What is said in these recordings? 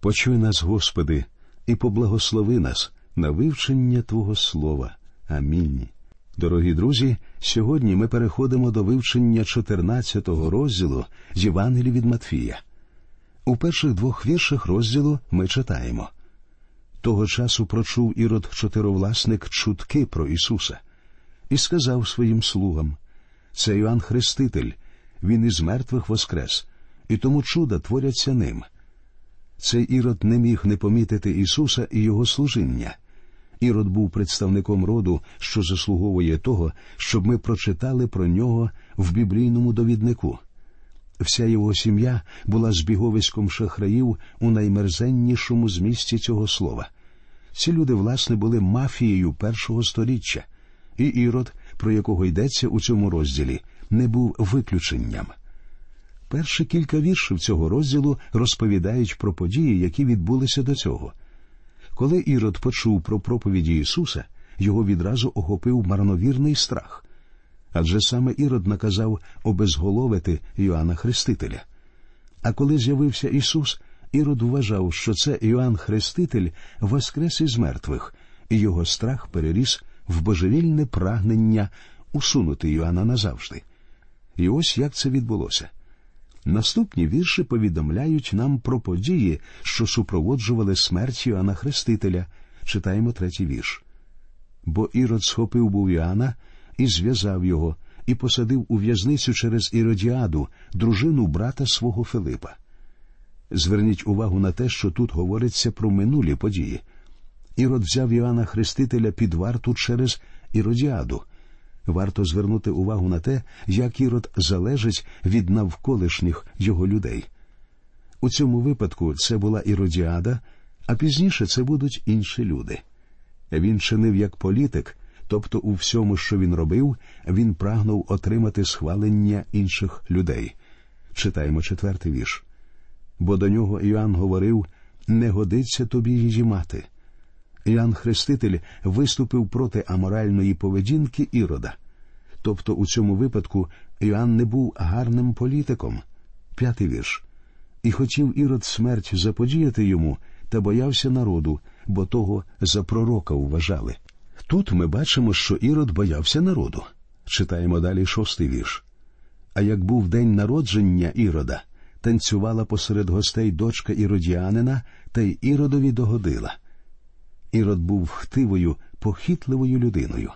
Почуй нас, Господи, і поблагослови нас на вивчення Твого Слова. Амінь. Дорогі друзі, сьогодні ми переходимо до вивчення 14-го розділу з Євангелії від Матфія. У перших двох віршах розділу ми читаємо того часу прочув ірод чотировласник чутки про Ісуса і сказав своїм слугам це Іоанн Хреститель, він із мертвих воскрес, і тому чуда творяться ним. Цей ірод не міг не помітити Ісуса і Його служіння. Ірод був представником роду, що заслуговує того, щоб ми прочитали про нього в біблійному довіднику. Вся його сім'я була збіговиськом шахраїв у наймерзеннішому змісті цього слова. Ці люди, власне, були мафією першого сторіччя, і ірод, про якого йдеться у цьому розділі, не був виключенням. Перші кілька віршів цього розділу розповідають про події, які відбулися до цього. Коли Ірод почув про проповіді Ісуса, його відразу охопив марновірний страх. Адже саме Ірод наказав обезголовити Йоанна Хрестителя. А коли з'явився Ісус, Ірод вважав, що це Іоанн Хреститель воскрес із мертвих, і його страх переріс в божевільне прагнення усунути Йоанна назавжди. І ось як це відбулося. Наступні вірші повідомляють нам про події, що супроводжували смерть Йоанна Хрестителя. Читаємо третій вірш. Бо Ірод схопив був Іоанна і зв'язав його, і посадив у в'язницю через Іродіаду, дружину брата свого Филипа. Зверніть увагу на те, що тут говориться про минулі події. Ірод взяв Іоанна Хрестителя під варту через Іродіаду – Варто звернути увагу на те, як ірод залежить від навколишніх його людей. У цьому випадку це була іродіада, а пізніше це будуть інші люди. Він чинив як політик, тобто у всьому, що він робив, він прагнув отримати схвалення інших людей. Читаємо четвертий вірш. Бо до нього Іоанн говорив не годиться тобі її мати. Іоанн Хреститель виступив проти аморальної поведінки Ірода. Тобто у цьому випадку Іоанн не був гарним політиком. П'ятий вірш. І хотів Ірод смерть заподіяти йому, та боявся народу, бо того за пророка вважали. Тут ми бачимо, що Ірод боявся народу. Читаємо далі шостий вірш. А як був день народження Ірода, танцювала посеред гостей дочка іродіанина, та й Іродові догодила. Ірод був хтивою, похитливою людиною.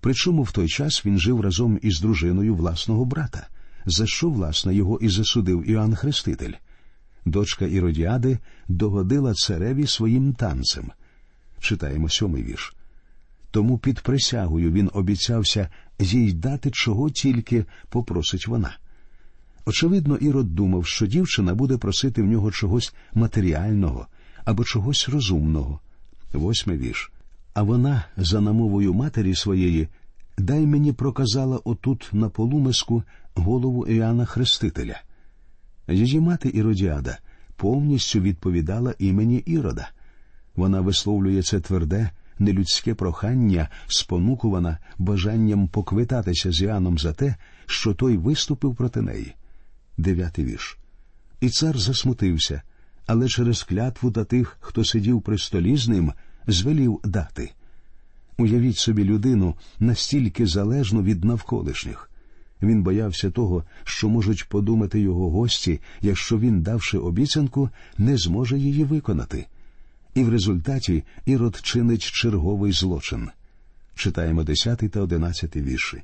Причому в той час він жив разом із дружиною власного брата, за що, власне, його і засудив Іоанн Хреститель. Дочка Іродіади догодила цареві своїм танцем. Читаємо сьомий вірш. Тому під присягою він обіцявся їй дати чого тільки попросить вона. Очевидно, Ірод думав, що дівчина буде просити в нього чогось матеріального або чогось розумного. Восьмий вірш. А вона, за намовою матері своєї, дай мені проказала отут на полумиску голову Іоанна Хрестителя. Її мати Іродіада повністю відповідала імені Ірода. Вона висловлює це тверде, нелюдське прохання, спонукувана бажанням поквитатися з Іоанном за те, що той виступив проти неї. Дев'ятий вірш. І цар засмутився, але через клятву та тих, хто сидів при столі з ним, звелів дати. Уявіть собі людину настільки залежну від навколишніх. Він боявся того, що можуть подумати його гості, якщо він, давши обіцянку, не зможе її виконати. І в результаті Ірод чинить черговий злочин. Читаємо 10 та 11 вірші.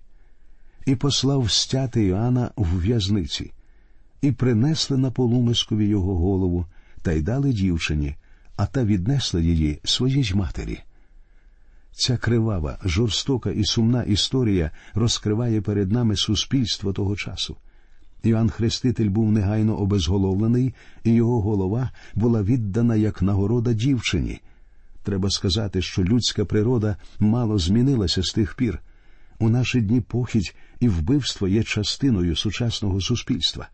І послав стяти Іоанна в в'язниці, і принесли на полумискові його голову, та й дали дівчині, а та віднесла її своїй матері. Ця кривава, жорстока і сумна історія розкриває перед нами суспільство того часу. Іван Хреститель був негайно обезголовлений, і його голова була віддана як нагорода дівчині. Треба сказати, що людська природа мало змінилася з тих пір. У наші дні похідь і вбивство є частиною сучасного суспільства.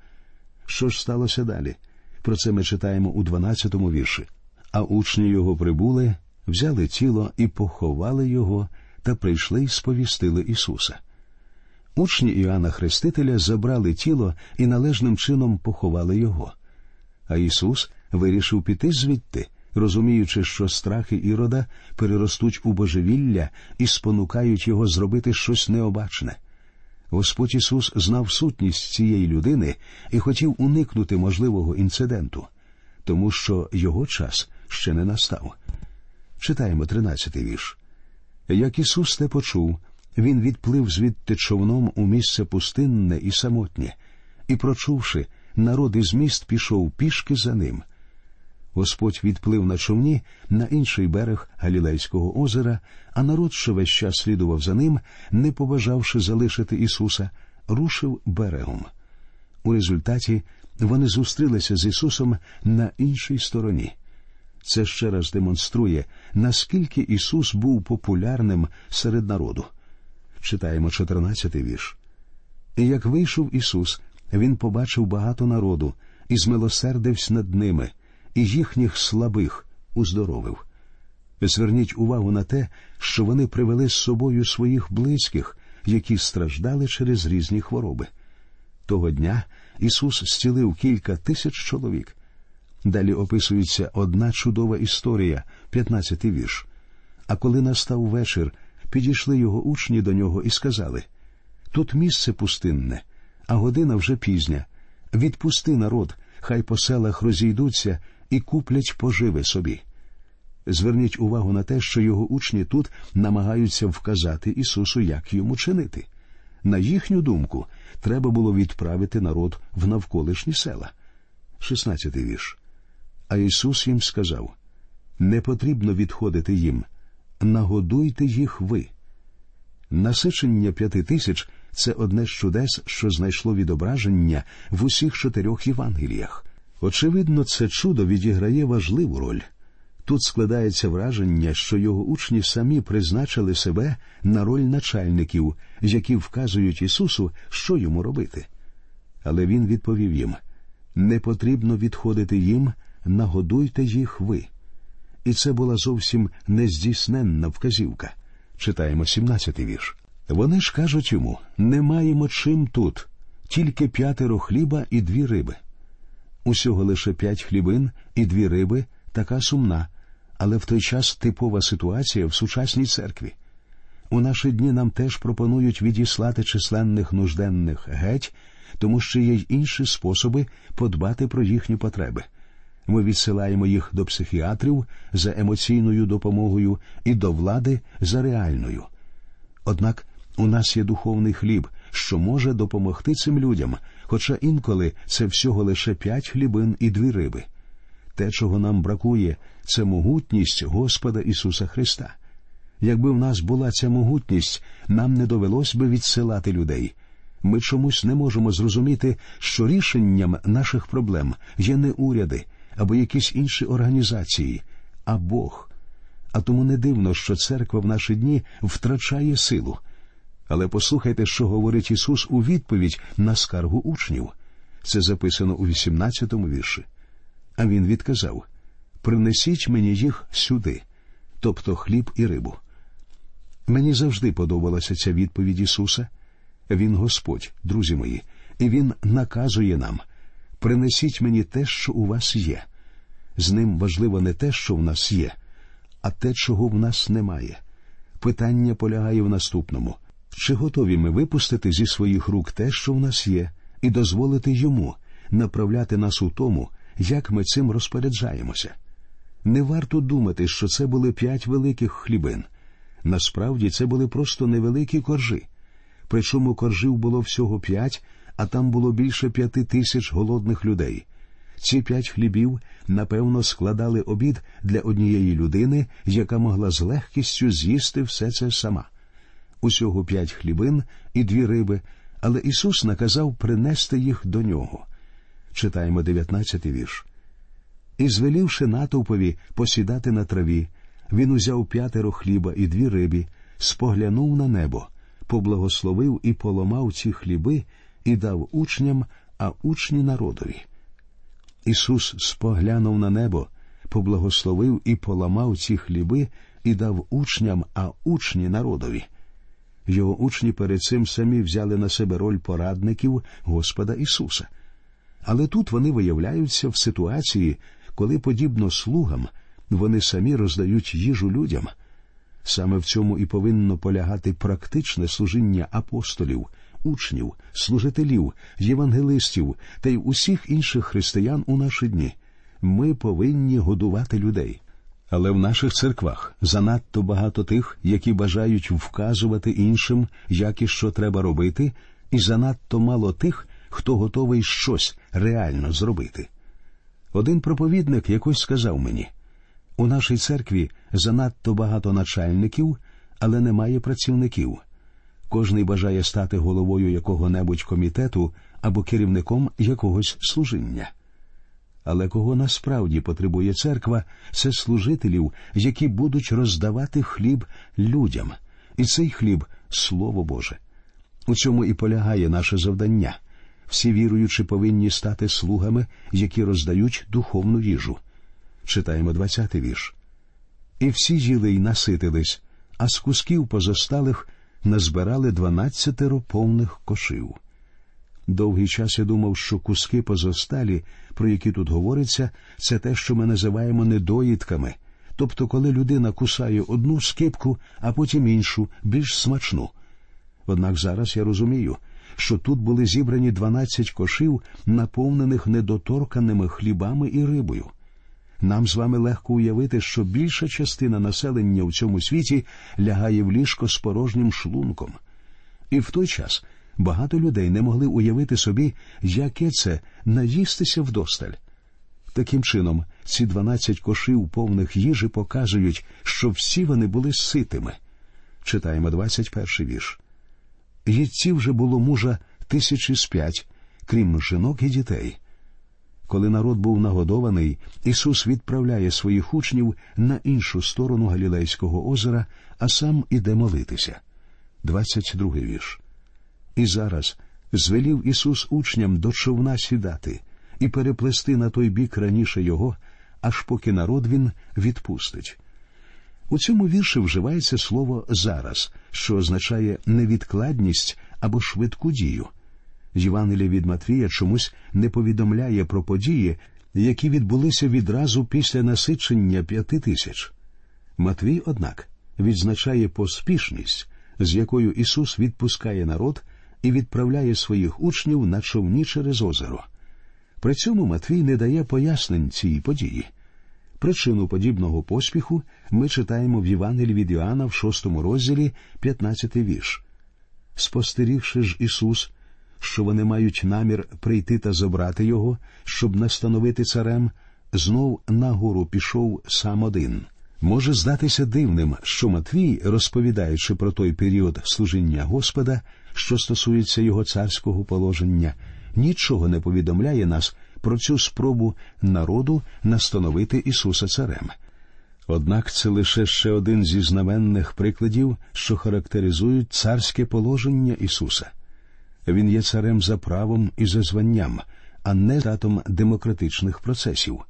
Що ж сталося далі? Про це ми читаємо у 12-му вірші. А учні його прибули, взяли тіло і поховали його, та прийшли й сповістили Ісуса. Учні Іоанна Хрестителя забрали тіло і належним чином поховали його. А Ісус вирішив піти звідти, розуміючи, що страхи ірода переростуть у божевілля і спонукають його зробити щось необачне. Господь Ісус знав сутність цієї людини і хотів уникнути можливого інциденту, тому що його час ще не настав. Читаємо тринадцятий вірш. Як Ісус те почув, він відплив звідти човном у місце пустинне і самотнє, і, прочувши, народ із міст пішов пішки за ним. Господь відплив на човні на інший берег Галілейського озера, а народ, що весь час слідував за ним, не побажавши залишити Ісуса, рушив берегом. У результаті вони зустрілися з Ісусом на іншій стороні. Це ще раз демонструє, наскільки Ісус був популярним серед народу. Читаємо 14-й вірш. І як вийшов Ісус, Він побачив багато народу і змилосердився над ними, і їхніх слабих уздоровив. Зверніть увагу на те, що вони привели з собою своїх близьких, які страждали через різні хвороби. Того дня Ісус зцілив кілька тисяч чоловік. Далі описується одна чудова історія, 15-й вірш. А коли настав вечір, підійшли його учні до нього і сказали Тут місце пустинне, а година вже пізня. Відпусти народ, хай по селах розійдуться і куплять поживи собі. Зверніть увагу на те, що його учні тут намагаються вказати Ісусу, як йому чинити. На їхню думку, треба було відправити народ в навколишні села. 16 вірш. А Ісус їм сказав не потрібно відходити їм, нагодуйте їх ви. Насичення п'яти тисяч це одне з чудес, що знайшло відображення в усіх чотирьох Євангеліях. Очевидно, це чудо відіграє важливу роль. Тут складається враження, що його учні самі призначили себе на роль начальників, які вказують Ісусу, що йому робити. Але Він відповів їм не потрібно відходити їм, нагодуйте їх ви. І це була зовсім нездійсненна вказівка. Читаємо 17-й вірш. Вони ж кажуть йому не маємо чим тут, тільки п'ятеро хліба і дві риби. Усього лише п'ять хлібин і дві риби така сумна, але в той час типова ситуація в сучасній церкві. У наші дні нам теж пропонують відіслати численних нужденних геть, тому що є й інші способи подбати про їхні потреби. Ми відсилаємо їх до психіатрів за емоційною допомогою і до влади за реальною. Однак у нас є духовний хліб, що може допомогти цим людям, хоча інколи це всього лише п'ять хлібин і дві риби. Те, чого нам бракує, це могутність Господа Ісуса Христа. Якби в нас була ця могутність, нам не довелось би відсилати людей. Ми чомусь не можемо зрозуміти, що рішенням наших проблем є не уряди або якісь інші організації, а Бог. А тому не дивно, що церква в наші дні втрачає силу. Але послухайте, що говорить Ісус у відповідь на скаргу учнів. Це записано у 18-му вірші. А він відказав Принесіть мені їх сюди, тобто хліб і рибу. Мені завжди подобалася ця відповідь Ісуса. Він Господь, друзі мої, і Він наказує нам принесіть мені те, що у вас є. З ним важливо не те, що в нас є, а те, чого в нас немає. Питання полягає в наступному чи готові ми випустити зі своїх рук те, що в нас є, і дозволити йому направляти нас у тому, як ми цим розпоряджаємося? Не варто думати, що це були п'ять великих хлібин. Насправді це були просто невеликі коржі. Причому коржів було всього п'ять, а там було більше п'яти тисяч голодних людей. Ці п'ять хлібів, напевно, складали обід для однієї людини, яка могла з легкістю з'їсти все це сама. Усього п'ять хлібин і дві риби, але Ісус наказав принести їх до нього. Читаємо 19-й вірш. І звелівши натовпові посідати на траві, він узяв п'ятеро хліба і дві рибі, споглянув на небо, поблагословив і поламав ці хліби і дав учням, а учні народові. Ісус споглянув на небо, поблагословив і поламав ці хліби і дав учням, а учні народові. Його учні перед цим самі взяли на себе роль порадників Господа Ісуса. Але тут вони виявляються в ситуації, коли, подібно слугам, вони самі роздають їжу людям. Саме в цьому і повинно полягати практичне служіння апостолів, учнів, служителів, євангелистів та й усіх інших християн у наші дні. Ми повинні годувати людей. Але в наших церквах занадто багато тих, які бажають вказувати іншим, як і що треба робити, і занадто мало тих, хто готовий щось реально зробити. Один проповідник якось сказав мені у нашій церкві занадто багато начальників, але немає працівників. Кожний бажає стати головою якого-небудь комітету або керівником якогось служіння. Але кого насправді потребує церква, це служителів, які будуть роздавати хліб людям, і цей хліб Слово Боже. У цьому і полягає наше завдання. Всі віруючі повинні стати слугами, які роздають духовну їжу. Читаємо 20-й вірш. І всі їли й наситились, а з кусків позосталих назбирали дванадцятеро повних кошив. Довгий час я думав, що куски позосталі, про які тут говориться, це те, що ми називаємо недоїдками, тобто коли людина кусає одну скипку, а потім іншу, більш смачну. Однак зараз я розумію, що тут були зібрані дванадцять кошів, наповнених недоторканими хлібами і рибою. Нам з вами легко уявити, що більша частина населення у цьому світі лягає в ліжко з порожнім шлунком. І в той час багато людей не могли уявити собі, яке це наїстися вдосталь. Таким чином, ці дванадцять кошів повних їжі показують, що всі вони були ситими. Читаємо 21 вірш. Їдців вже було мужа тисячі з п'ять, крім жінок і дітей. Коли народ був нагодований, Ісус відправляє своїх учнів на іншу сторону Галілейського озера, а сам іде молитися. 22 вірш. І зараз звелів Ісус учням до човна сідати і переплести на той бік раніше його, аж поки народ він відпустить. У цьому вірші вживається слово зараз, що означає невідкладність або швидку дію. Євангелія від Матвія чомусь не повідомляє про події, які відбулися відразу після насичення п'яти тисяч. Матвій, однак, відзначає поспішність, з якою Ісус відпускає народ і відправляє своїх учнів на човні через озеро. При цьому Матвій не дає пояснень цій події. Причину подібного поспіху ми читаємо в Євангелії від Іоанна в шостому розділі 15 вірш. Спостерігши ж Ісус, що вони мають намір прийти та забрати його, щоб настановити царем, знов нагору пішов сам один. Може здатися дивним, що Матвій, розповідаючи про той період служіння Господа, що стосується його царського положення, нічого не повідомляє нас про цю спробу народу настановити Ісуса Царем. Однак це лише ще один зі знаменних прикладів, що характеризують царське положення Ісуса. Він є царем за правом і за званням, а не татом демократичних процесів.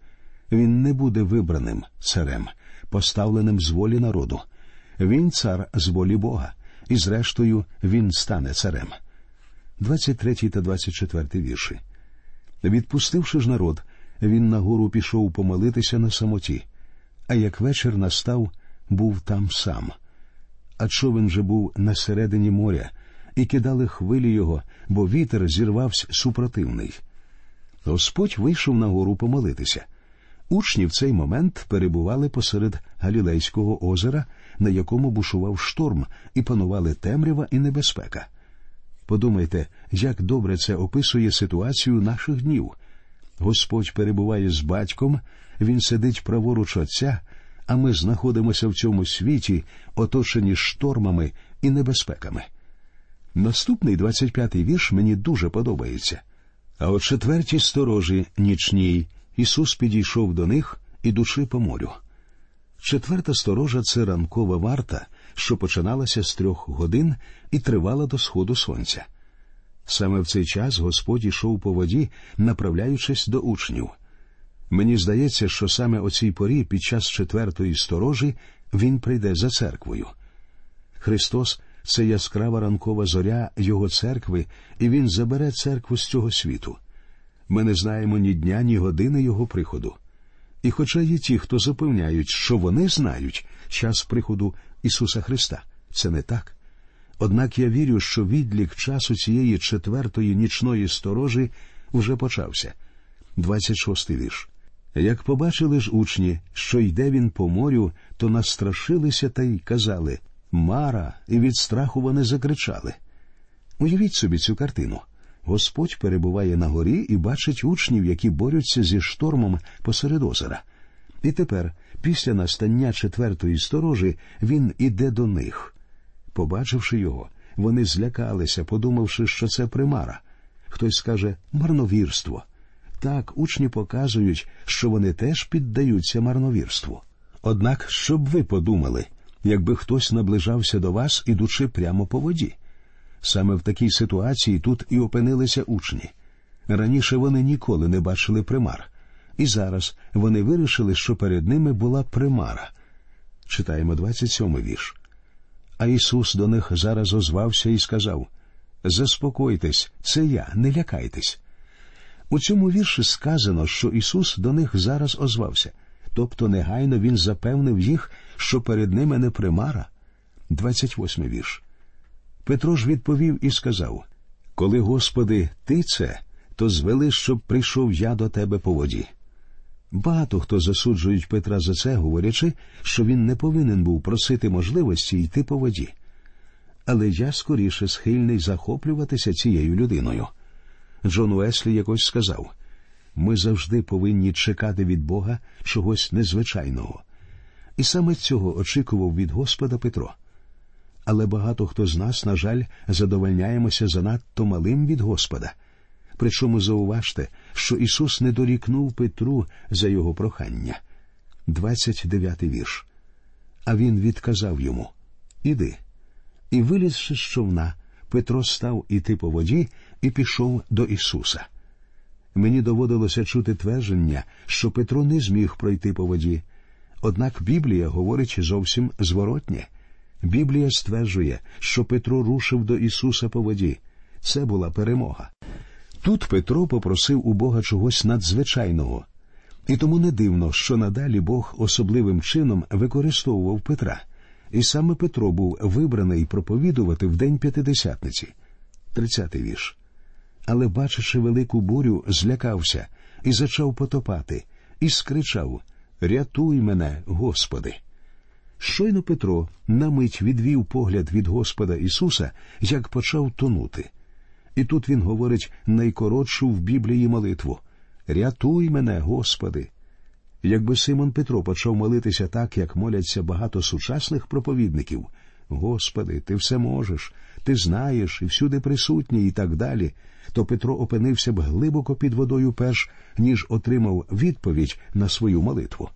Він не буде вибраним царем, поставленим з волі народу. Він цар з волі Бога, і зрештою він стане царем. 23 та 24 вірші. Відпустивши ж народ, він нагору пішов помолитися на самоті, а як вечір настав, був там сам. А човен же був на середині моря, і кидали хвилі його, бо вітер зірвався супротивний. Господь вийшов на гору помолитися. Учні в цей момент перебували посеред Галілейського озера, на якому бушував шторм, і панували темрява і небезпека. Подумайте, як добре це описує ситуацію наших днів. Господь перебуває з батьком, він сидить праворуч отця, а ми знаходимося в цьому світі, оточені штормами і небезпеками. Наступний 25-й вірш мені дуже подобається. А о четвертій сторожі нічній Ісус підійшов до них, ідучи по морю. Четверта сторожа це ранкова варта, що починалася з трьох годин і тривала до сходу сонця. Саме в цей час Господь ішов по воді, направляючись до учнів. Мені здається, що саме о цій порі, під час четвертої сторожі, Він прийде за церквою. Христос це яскрава ранкова зоря Його церкви, і Він забере церкву з цього світу. Ми не знаємо ні дня, ні години Його приходу. І хоча є ті, хто запевняють, що вони знають час приходу Ісуса Христа, це не так. Однак я вірю, що відлік часу цієї четвертої нічної сторожі вже почався. 26 вірш. Як побачили ж учні, що йде він по морю, то настрашилися та й казали Мара, і від страху вони закричали. Уявіть собі цю картину. Господь перебуває на горі і бачить учнів, які борються зі штормом посеред озера. І тепер, після настання четвертої сторожі, він іде до них. Побачивши його, вони злякалися, подумавши, що це примара. Хтось скаже марновірство. Так, учні показують, що вони теж піддаються марновірству. Однак, щоб ви подумали, якби хтось наближався до вас, ідучи прямо по воді. Саме в такій ситуації тут і опинилися учні. Раніше вони ніколи не бачили примар, і зараз вони вирішили, що перед ними була примара. Читаємо 27-й вірш. А Ісус до них зараз озвався і сказав Заспокойтесь, це я, не лякайтесь. У цьому вірші сказано, що Ісус до них зараз озвався, тобто негайно Він запевнив їх, що перед ними не примара. 28 вірш. Петро ж відповів і сказав Коли, Господи, ти це, то звели, щоб прийшов я до тебе по воді. Багато хто засуджують Петра за це, говорячи, що він не повинен був просити можливості йти по воді. Але я скоріше схильний захоплюватися цією людиною. Джон Уеслі якось сказав ми завжди повинні чекати від Бога чогось незвичайного. І саме цього очікував від Господа Петро. Але багато хто з нас, на жаль, задовольняємося занадто малим від Господа. Причому зауважте, що Ісус не дорікнув Петру за його прохання. 29 вірш. А він відказав йому Іди. І, вилізши з човна, Петро став іти по воді і пішов до Ісуса. Мені доводилося чути твердження, що Петро не зміг пройти по воді. Однак Біблія говорить зовсім зворотнє. Біблія стверджує, що Петро рушив до Ісуса по воді. Це була перемога. Тут Петро попросив у Бога чогось надзвичайного, і тому не дивно, що надалі Бог особливим чином використовував Петра, і саме Петро був вибраний проповідувати в день п'ятидесятниці. Тридцятий вірш. Але, бачачи велику бурю, злякався і зачав потопати, і скричав Рятуй мене, Господи! Щойно Петро на мить відвів погляд від Господа Ісуса, як почав тонути. І тут він говорить найкоротшу в Біблії молитву Рятуй мене, Господи. Якби Симон Петро почав молитися так, як моляться багато сучасних проповідників Господи, ти все можеш, ти знаєш і всюди присутній, і так далі, то Петро опинився б глибоко під водою перш, ніж отримав відповідь на свою молитву.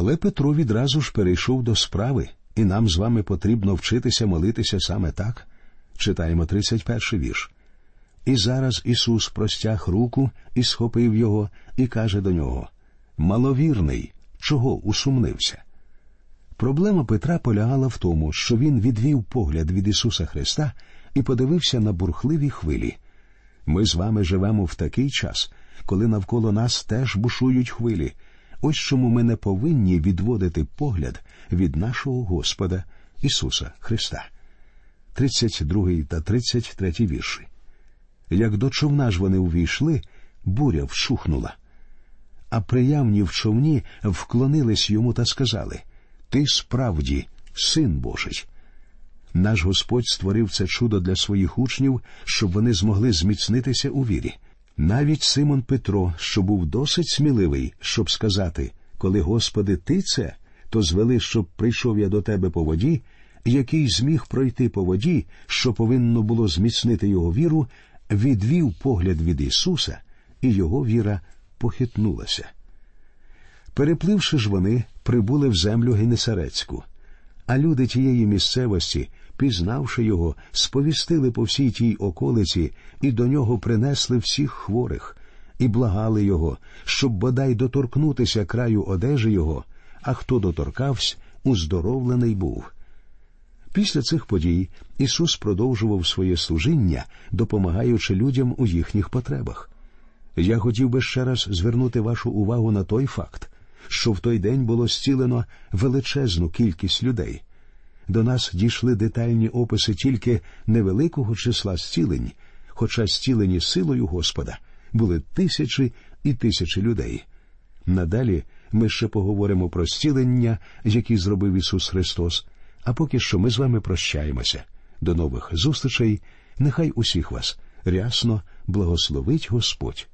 Але Петро відразу ж перейшов до справи, і нам з вами потрібно вчитися молитися саме так. Читаємо 31 вірш. І зараз Ісус простяг руку і схопив його, і каже до нього Маловірний, чого усумнився? Проблема Петра полягала в тому, що він відвів погляд від Ісуса Христа і подивився на бурхливі хвилі. Ми з вами живемо в такий час, коли навколо нас теж бушують хвилі. Ось чому ми не повинні відводити погляд від нашого Господа Ісуса Христа. 32 та 33 вірші. Як до човна ж вони увійшли, буря вщухнула. А приявні в човні вклонились йому та сказали Ти справді син Божий. Наш Господь створив це чудо для своїх учнів, щоб вони змогли зміцнитися у вірі. Навіть Симон Петро, що був досить сміливий, щоб сказати Коли, Господи, ти це, то звели, щоб прийшов я до тебе по воді, який зміг пройти по воді, що повинно було зміцнити його віру, відвів погляд від Ісуса, і його віра похитнулася. Перепливши ж вони, прибули в землю Генесарецьку, а люди тієї місцевості пізнавши його, сповістили по всій тій околиці і до нього принесли всіх хворих, і благали його, щоб бодай доторкнутися краю одежі його, а хто доторкався, уздоровлений був. Після цих подій Ісус продовжував своє служіння, допомагаючи людям у їхніх потребах. Я хотів би ще раз звернути вашу увагу на той факт, що в той день було зцілено величезну кількість людей. До нас дійшли детальні описи тільки невеликого числа зцілень, хоча зцілені силою Господа були тисячі і тисячі людей. Надалі ми ще поговоримо про зцілення, які зробив Ісус Христос. А поки що ми з вами прощаємося. До нових зустрічей. Нехай усіх вас рясно благословить Господь.